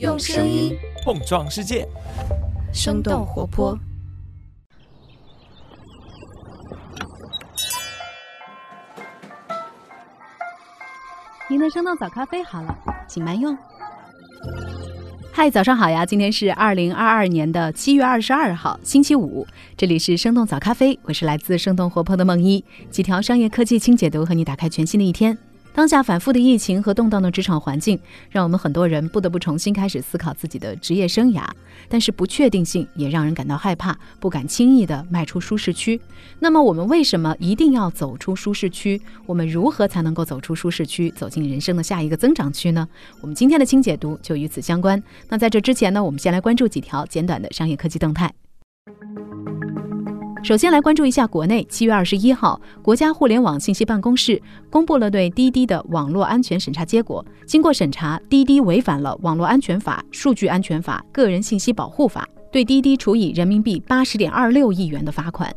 用声音碰撞世界，生动活泼。您的生动早咖啡好了，请慢用。嗨，早上好呀！今天是二零二二年的七月二十二号，星期五。这里是生动早咖啡，我是来自生动活泼的梦一，几条商业科技轻解读，和你打开全新的一天。当下反复的疫情和动荡的职场环境，让我们很多人不得不重新开始思考自己的职业生涯。但是不确定性也让人感到害怕，不敢轻易的迈出舒适区。那么我们为什么一定要走出舒适区？我们如何才能够走出舒适区，走进人生的下一个增长区呢？我们今天的轻解读就与此相关。那在这之前呢，我们先来关注几条简短的商业科技动态。首先来关注一下国内，七月二十一号，国家互联网信息办公室公布了对滴滴的网络安全审查结果。经过审查，滴滴违反了《网络安全法》《数据安全法》《个人信息保护法》，对滴滴处以人民币八十点二六亿元的罚款，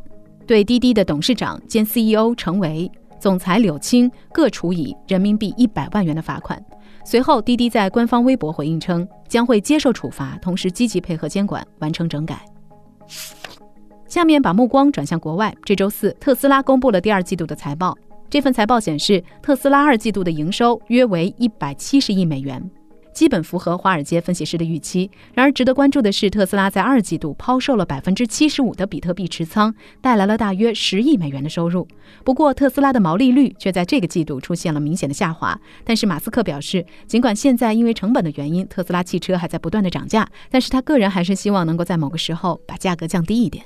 对滴滴的董事长兼 CEO 程维、总裁柳青各处以人民币一百万元的罚款。随后，滴滴在官方微博回应称，将会接受处罚，同时积极配合监管，完成整改。下面把目光转向国外。这周四，特斯拉公布了第二季度的财报。这份财报显示，特斯拉二季度的营收约为一百七十亿美元，基本符合华尔街分析师的预期。然而，值得关注的是，特斯拉在二季度抛售了百分之七十五的比特币持仓，带来了大约十亿美元的收入。不过，特斯拉的毛利率却在这个季度出现了明显的下滑。但是，马斯克表示，尽管现在因为成本的原因，特斯拉汽车还在不断的涨价，但是他个人还是希望能够在某个时候把价格降低一点。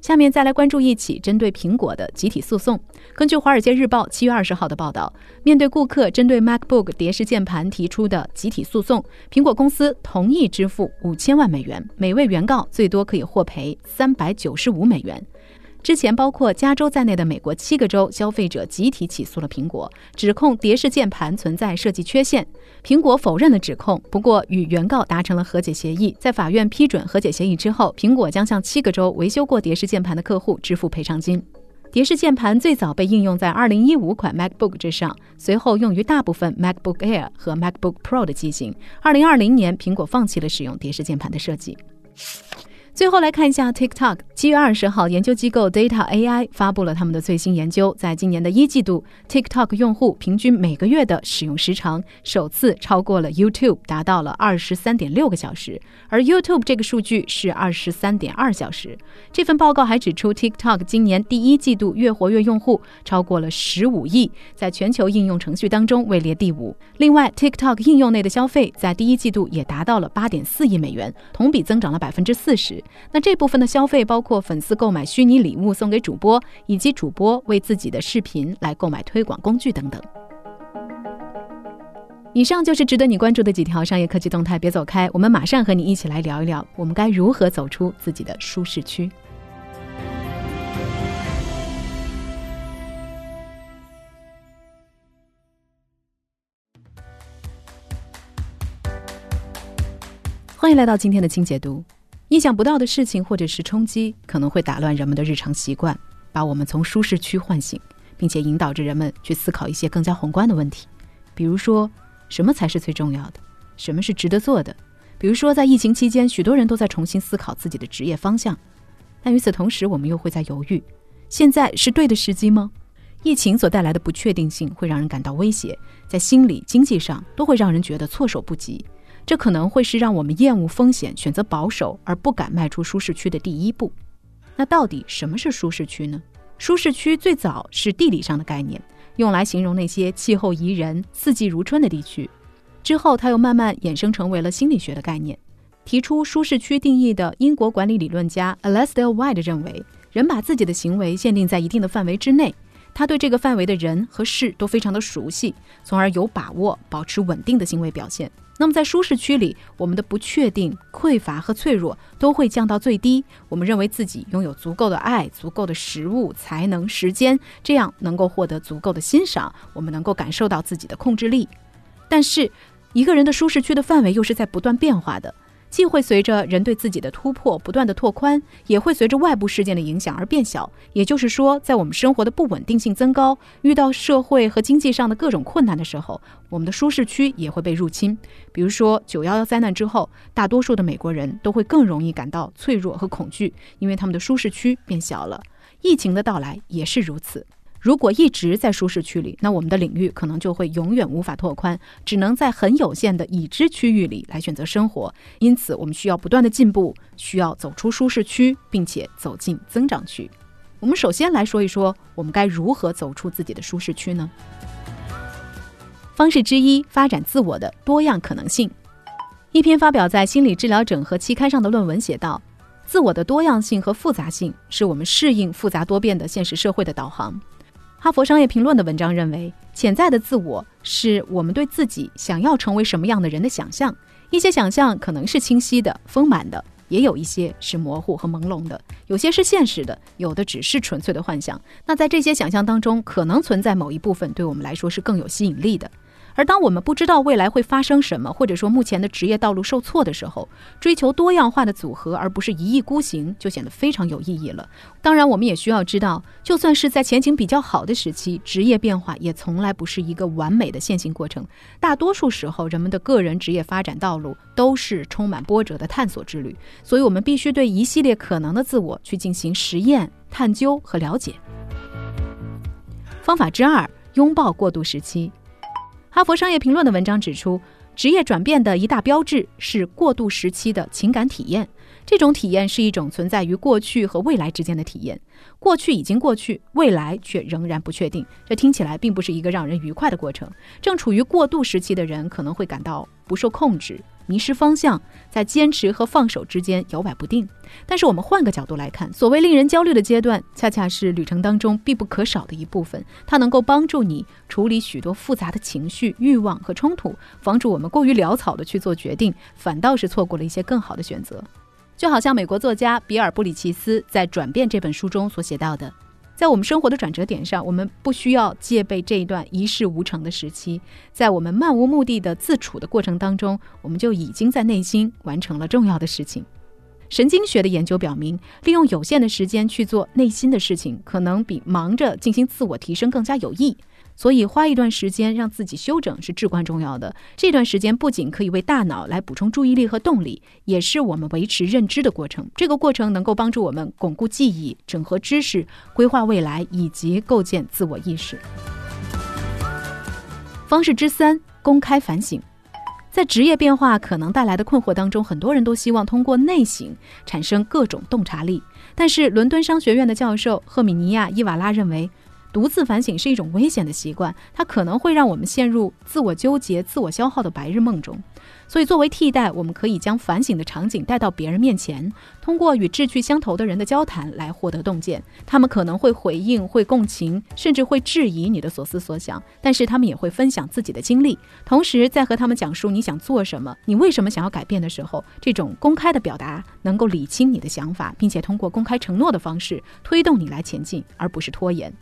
下面再来关注一起针对苹果的集体诉讼。根据《华尔街日报》七月二十号的报道，面对顾客针对 MacBook 叠式键盘提出的集体诉讼，苹果公司同意支付五千万美元，每位原告最多可以获赔三百九十五美元。之前，包括加州在内的美国七个州消费者集体起诉了苹果，指控蝶式键盘存在设计缺陷。苹果否认了指控，不过与原告达成了和解协议。在法院批准和解协议之后，苹果将向七个州维修过蝶式键盘的客户支付赔偿金。蝶式键盘最早被应用在2015款 MacBook 之上，随后用于大部分 MacBook Air 和 MacBook Pro 的机型。2020年，苹果放弃了使用蝶式键盘的设计。最后来看一下 TikTok。七月二十号，研究机构 Data AI 发布了他们的最新研究，在今年的一季度，TikTok 用户平均每个月的使用时长首次超过了 YouTube，达到了二十三点六个小时，而 YouTube 这个数据是二十三点二小时。这份报告还指出，TikTok 今年第一季度月活跃用户超过了十五亿，在全球应用程序当中位列第五。另外，TikTok 应用内的消费在第一季度也达到了八点四亿美元，同比增长了百分之四十。那这部分的消费包括或粉丝购买虚拟礼物送给主播，以及主播为自己的视频来购买推广工具等等。以上就是值得你关注的几条商业科技动态，别走开，我们马上和你一起来聊一聊，我们该如何走出自己的舒适区。欢迎来到今天的轻解读。意想不到的事情或者是冲击，可能会打乱人们的日常习惯，把我们从舒适区唤醒，并且引导着人们去思考一些更加宏观的问题。比如说，什么才是最重要的？什么是值得做的？比如说，在疫情期间，许多人都在重新思考自己的职业方向，但与此同时，我们又会在犹豫：现在是对的时机吗？疫情所带来的不确定性会让人感到威胁，在心理、经济上都会让人觉得措手不及。这可能会是让我们厌恶风险、选择保守而不敢迈出舒适区的第一步。那到底什么是舒适区呢？舒适区最早是地理上的概念，用来形容那些气候宜人、四季如春的地区。之后，它又慢慢衍生成为了心理学的概念。提出舒适区定义的英国管理理论家 Alasdair White 认为，人把自己的行为限定在一定的范围之内，他对这个范围的人和事都非常的熟悉，从而有把握保持稳定的行为表现。那么在舒适区里，我们的不确定、匮乏和脆弱都会降到最低。我们认为自己拥有足够的爱、足够的食物、才能、时间，这样能够获得足够的欣赏。我们能够感受到自己的控制力。但是，一个人的舒适区的范围又是在不断变化的。既会随着人对自己的突破不断的拓宽，也会随着外部事件的影响而变小。也就是说，在我们生活的不稳定性增高，遇到社会和经济上的各种困难的时候，我们的舒适区也会被入侵。比如说，九幺幺灾难之后，大多数的美国人都会更容易感到脆弱和恐惧，因为他们的舒适区变小了。疫情的到来也是如此。如果一直在舒适区里，那我们的领域可能就会永远无法拓宽，只能在很有限的已知区域里来选择生活。因此，我们需要不断的进步，需要走出舒适区，并且走进增长区。我们首先来说一说，我们该如何走出自己的舒适区呢？方式之一，发展自我的多样可能性。一篇发表在《心理治疗整合期刊》上的论文写道：“自我的多样性和复杂性是我们适应复杂多变的现实社会的导航。”哈佛商业评论的文章认为，潜在的自我是我们对自己想要成为什么样的人的想象。一些想象可能是清晰的、丰满的，也有一些是模糊和朦胧的。有些是现实的，有的只是纯粹的幻想。那在这些想象当中，可能存在某一部分对我们来说是更有吸引力的。而当我们不知道未来会发生什么，或者说目前的职业道路受挫的时候，追求多样化的组合，而不是一意孤行，就显得非常有意义了。当然，我们也需要知道，就算是在前景比较好的时期，职业变化也从来不是一个完美的线性过程。大多数时候，人们的个人职业发展道路都是充满波折的探索之旅。所以，我们必须对一系列可能的自我去进行实验、探究和了解。方法之二：拥抱过渡时期。哈佛商业评论的文章指出，职业转变的一大标志是过渡时期的情感体验。这种体验是一种存在于过去和未来之间的体验。过去已经过去，未来却仍然不确定。这听起来并不是一个让人愉快的过程。正处于过渡时期的人可能会感到不受控制。迷失方向，在坚持和放手之间摇摆不定。但是我们换个角度来看，所谓令人焦虑的阶段，恰恰是旅程当中必不可少的一部分。它能够帮助你处理许多复杂的情绪、欲望和冲突，防止我们过于潦草的去做决定，反倒是错过了一些更好的选择。就好像美国作家比尔·布里奇斯在《转变》这本书中所写到的。在我们生活的转折点上，我们不需要戒备这一段一事无成的时期。在我们漫无目的的自处的过程当中，我们就已经在内心完成了重要的事情。神经学的研究表明，利用有限的时间去做内心的事情，可能比忙着进行自我提升更加有益。所以，花一段时间让自己休整是至关重要的。这段时间不仅可以为大脑来补充注意力和动力，也是我们维持认知的过程。这个过程能够帮助我们巩固记忆、整合知识、规划未来以及构建自我意识。方式之三：公开反省。在职业变化可能带来的困惑当中，很多人都希望通过内省产生各种洞察力。但是，伦敦商学院的教授赫米尼亚·伊瓦拉认为。独自反省是一种危险的习惯，它可能会让我们陷入自我纠结、自我消耗的白日梦中。所以，作为替代，我们可以将反省的场景带到别人面前，通过与志趣相投的人的交谈来获得洞见。他们可能会回应、会共情，甚至会质疑你的所思所想，但是他们也会分享自己的经历。同时，在和他们讲述你想做什么、你为什么想要改变的时候，这种公开的表达能够理清你的想法，并且通过公开承诺的方式推动你来前进，而不是拖延。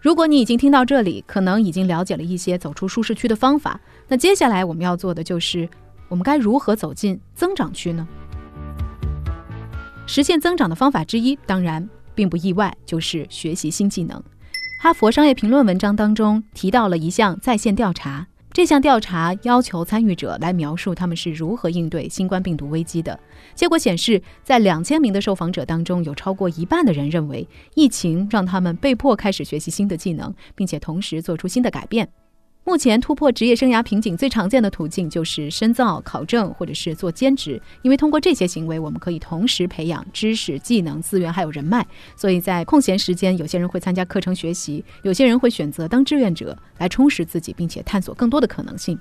如果你已经听到这里，可能已经了解了一些走出舒适区的方法。那接下来我们要做的就是，我们该如何走进增长区呢？实现增长的方法之一，当然并不意外，就是学习新技能。哈佛商业评论文章当中提到了一项在线调查。这项调查要求参与者来描述他们是如何应对新冠病毒危机的。结果显示，在两千名的受访者当中，有超过一半的人认为疫情让他们被迫开始学习新的技能，并且同时做出新的改变。目前突破职业生涯瓶颈最常见的途径就是深造、考证或者是做兼职，因为通过这些行为，我们可以同时培养知识、技能、资源还有人脉。所以在空闲时间，有些人会参加课程学习，有些人会选择当志愿者来充实自己，并且探索更多的可能性。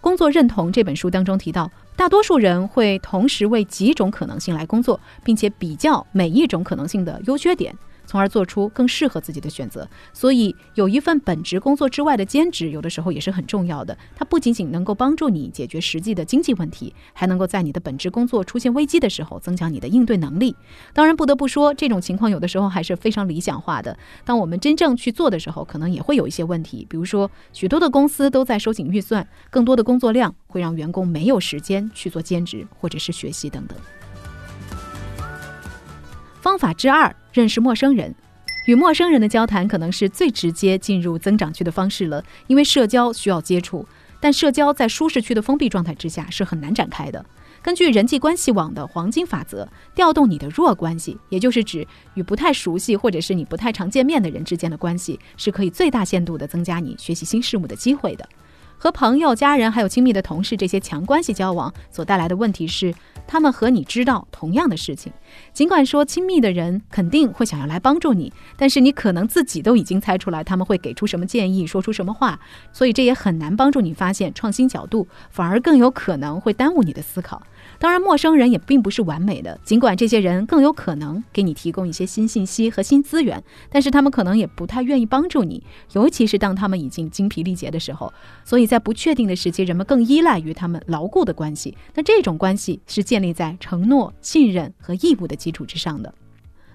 工作认同这本书当中提到，大多数人会同时为几种可能性来工作，并且比较每一种可能性的优缺点。从而做出更适合自己的选择。所以，有一份本职工作之外的兼职，有的时候也是很重要的。它不仅仅能够帮助你解决实际的经济问题，还能够在你的本职工作出现危机的时候，增强你的应对能力。当然，不得不说，这种情况有的时候还是非常理想化的。当我们真正去做的时候，可能也会有一些问题。比如说，许多的公司都在收紧预算，更多的工作量会让员工没有时间去做兼职或者是学习等等。方法之二，认识陌生人。与陌生人的交谈可能是最直接进入增长区的方式了，因为社交需要接触，但社交在舒适区的封闭状态之下是很难展开的。根据人际关系网的黄金法则，调动你的弱关系，也就是指与不太熟悉或者是你不太常见面的人之间的关系，是可以最大限度的增加你学习新事物的机会的。和朋友、家人还有亲密的同事这些强关系交往所带来的问题是，他们和你知道同样的事情。尽管说亲密的人肯定会想要来帮助你，但是你可能自己都已经猜出来他们会给出什么建议，说出什么话，所以这也很难帮助你发现创新角度，反而更有可能会耽误你的思考。当然，陌生人也并不是完美的。尽管这些人更有可能给你提供一些新信息和新资源，但是他们可能也不太愿意帮助你，尤其是当他们已经精疲力竭的时候。所以在不确定的时期，人们更依赖于他们牢固的关系。那这种关系是建立在承诺、信任和义务的基础之上的。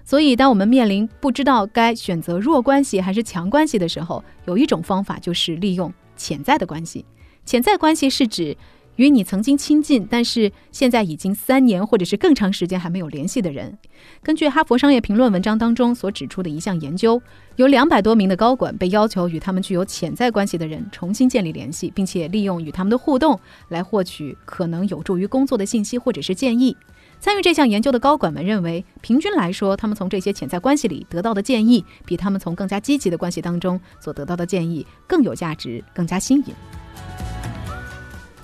所以，当我们面临不知道该选择弱关系还是强关系的时候，有一种方法就是利用潜在的关系。潜在关系是指。与你曾经亲近，但是现在已经三年或者是更长时间还没有联系的人，根据《哈佛商业评论》文章当中所指出的一项研究，有两百多名的高管被要求与他们具有潜在关系的人重新建立联系，并且利用与他们的互动来获取可能有助于工作的信息或者是建议。参与这项研究的高管们认为，平均来说，他们从这些潜在关系里得到的建议，比他们从更加积极的关系当中所得到的建议更有价值、更加新颖。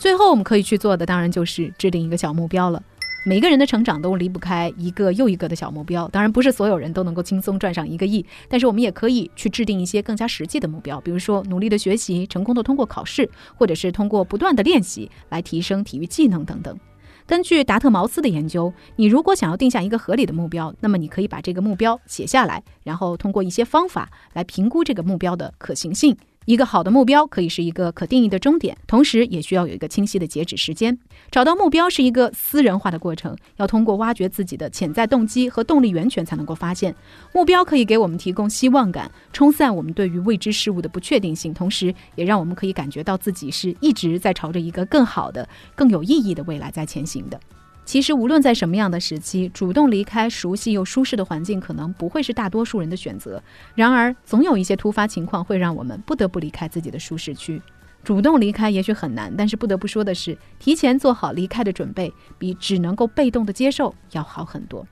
最后我们可以去做的，当然就是制定一个小目标了。每个人的成长都离不开一个又一个的小目标，当然不是所有人都能够轻松赚上一个亿，但是我们也可以去制定一些更加实际的目标，比如说努力的学习，成功的通过考试，或者是通过不断的练习来提升体育技能等等。根据达特茅斯的研究，你如果想要定下一个合理的目标，那么你可以把这个目标写下来，然后通过一些方法来评估这个目标的可行性。一个好的目标可以是一个可定义的终点，同时也需要有一个清晰的截止时间。找到目标是一个私人化的过程，要通过挖掘自己的潜在动机和动力源泉才能够发现目标。可以给我们提供希望感，冲散我们对于未知事物的不确定性，同时也让我们可以感觉到自己是一直在朝着一个更好的、更有意义的未来在前行的。其实，无论在什么样的时期，主动离开熟悉又舒适的环境，可能不会是大多数人的选择。然而，总有一些突发情况会让我们不得不离开自己的舒适区。主动离开也许很难，但是不得不说的是，提前做好离开的准备，比只能够被动的接受要好很多。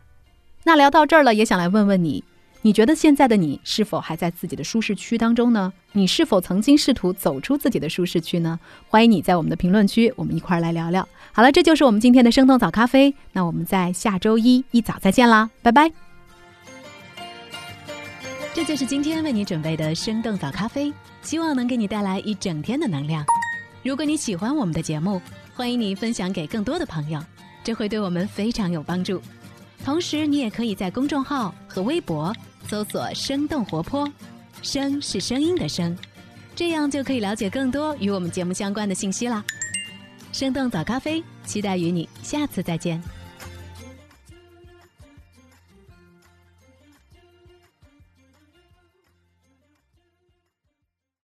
那聊到这儿了，也想来问问你。你觉得现在的你是否还在自己的舒适区当中呢？你是否曾经试图走出自己的舒适区呢？欢迎你在我们的评论区，我们一块儿来聊聊。好了，这就是我们今天的生动早咖啡。那我们在下周一一早再见啦，拜拜。这就是今天为你准备的生动早咖啡，希望能给你带来一整天的能量。如果你喜欢我们的节目，欢迎你分享给更多的朋友，这会对我们非常有帮助。同时，你也可以在公众号和微博。搜索“生动活泼”，声是声音的声，这样就可以了解更多与我们节目相关的信息啦。生动早咖啡，期待与你下次再见。